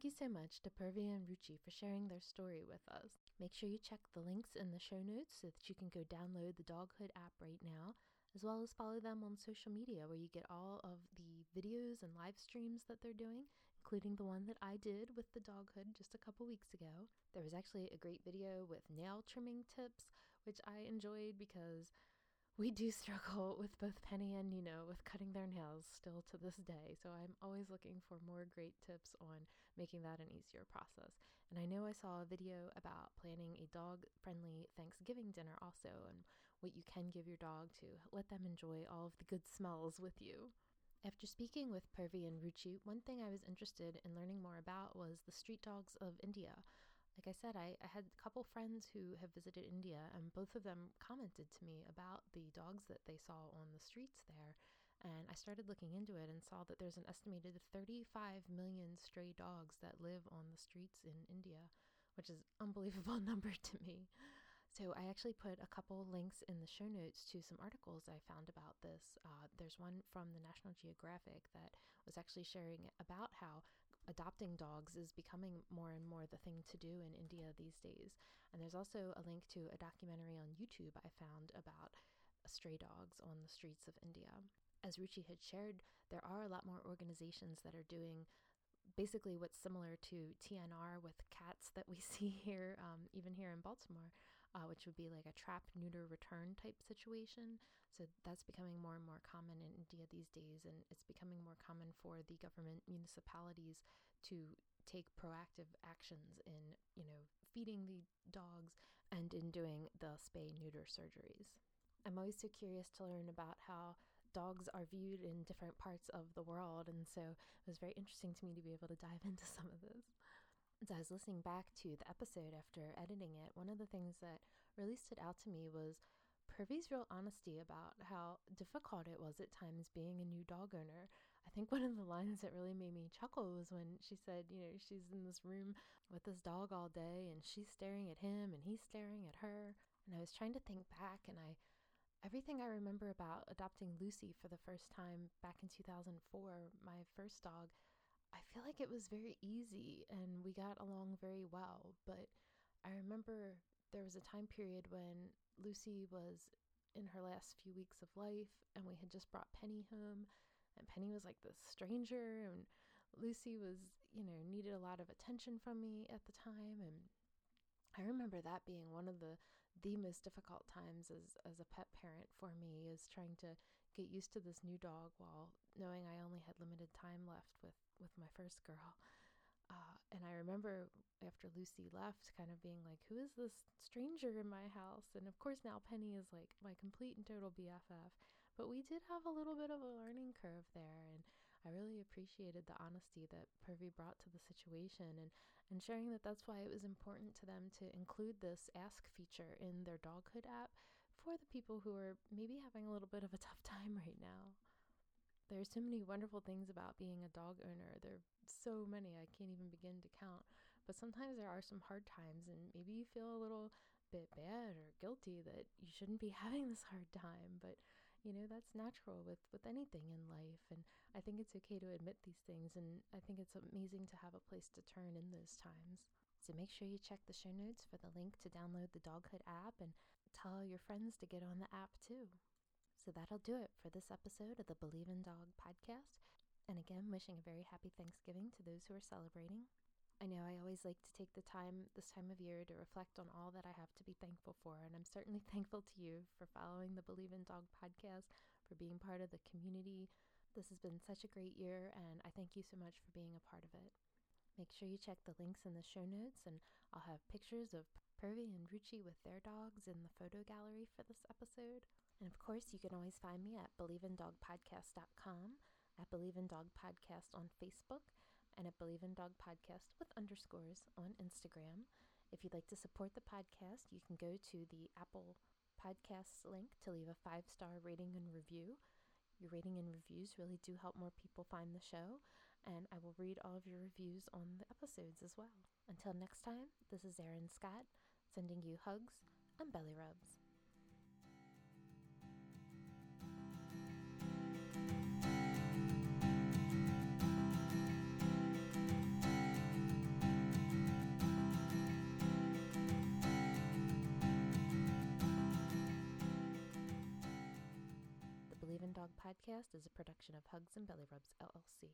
Thank you so much to Purvi and Ruchi for sharing their story with us. Make sure you check the links in the show notes so that you can go download the Doghood app right now, as well as follow them on social media where you get all of the videos and live streams that they're doing, including the one that I did with the Doghood just a couple weeks ago. There was actually a great video with nail trimming tips, which I enjoyed because we do struggle with both Penny and Nino with cutting their nails still to this day. So I'm always looking for more great tips on making that an easier process. And I know I saw a video about planning a dog friendly Thanksgiving dinner also and what you can give your dog to let them enjoy all of the good smells with you. After speaking with Purvi and Ruchi, one thing I was interested in learning more about was the street dogs of India. Like I said, I, I had a couple friends who have visited India, and both of them commented to me about the dogs that they saw on the streets there. And I started looking into it and saw that there's an estimated 35 million stray dogs that live on the streets in India, which is an unbelievable number to me. So I actually put a couple links in the show notes to some articles I found about this. Uh, there's one from the National Geographic that was actually sharing about how adopting dogs is becoming more and more the thing to do in India these days. And there's also a link to a documentary on YouTube I found about stray dogs on the streets of India. As Ruchi had shared, there are a lot more organizations that are doing basically what's similar to TNR with cats that we see here, um, even here in Baltimore, uh, which would be like a trap, neuter, return type situation. So that's becoming more and more common in India these days, and it's becoming more common for the government municipalities to take proactive actions in, you know, feeding the dogs and in doing the spay neuter surgeries. I'm always so curious to learn about how dogs are viewed in different parts of the world, and so it was very interesting to me to be able to dive into some of this. As I was listening back to the episode after editing it, one of the things that really stood out to me was Purvi's real honesty about how difficult it was at times being a new dog owner. I think one of the lines that really made me chuckle was when she said, you know, she's in this room with this dog all day and she's staring at him and he's staring at her. And I was trying to think back and I everything I remember about adopting Lucy for the first time back in 2004, my first dog, I feel like it was very easy and we got along very well. But I remember there was a time period when Lucy was in her last few weeks of life and we had just brought Penny home and Penny was like this stranger and Lucy was, you know, needed a lot of attention from me at the time and I remember that being one of the the most difficult times as as a pet parent for me is trying to get used to this new dog while knowing I only had limited time left with with my first girl. Uh, and I remember after Lucy left, kind of being like, "Who is this stranger in my house?" And of course, now Penny is like my complete and total BFF. But we did have a little bit of a learning curve there, and I really appreciated the honesty that Purvi brought to the situation, and and sharing that that's why it was important to them to include this ask feature in their doghood app for the people who are maybe having a little bit of a tough time right now. There are so many wonderful things about being a dog owner. There are so many, I can't even begin to count. But sometimes there are some hard times, and maybe you feel a little bit bad or guilty that you shouldn't be having this hard time. But you know that's natural with with anything in life and i think it's okay to admit these things and i think it's amazing to have a place to turn in those times so make sure you check the show notes for the link to download the doghood app and tell your friends to get on the app too so that'll do it for this episode of the believe in dog podcast and again wishing a very happy thanksgiving to those who are celebrating I know I always like to take the time this time of year to reflect on all that I have to be thankful for, and I'm certainly thankful to you for following the Believe in Dog podcast, for being part of the community. This has been such a great year, and I thank you so much for being a part of it. Make sure you check the links in the show notes, and I'll have pictures of Purvi and Ruchi with their dogs in the photo gallery for this episode. And of course, you can always find me at believeindogpodcast.com, at Believe in Dog Podcast on Facebook, and at Believe in Dog Podcast with underscores on Instagram. If you'd like to support the podcast, you can go to the Apple Podcasts link to leave a five star rating and review. Your rating and reviews really do help more people find the show, and I will read all of your reviews on the episodes as well. Until next time, this is Erin Scott sending you hugs and belly rubs. Believe in Dog podcast is a production of Hugs and Belly Rubs LLC.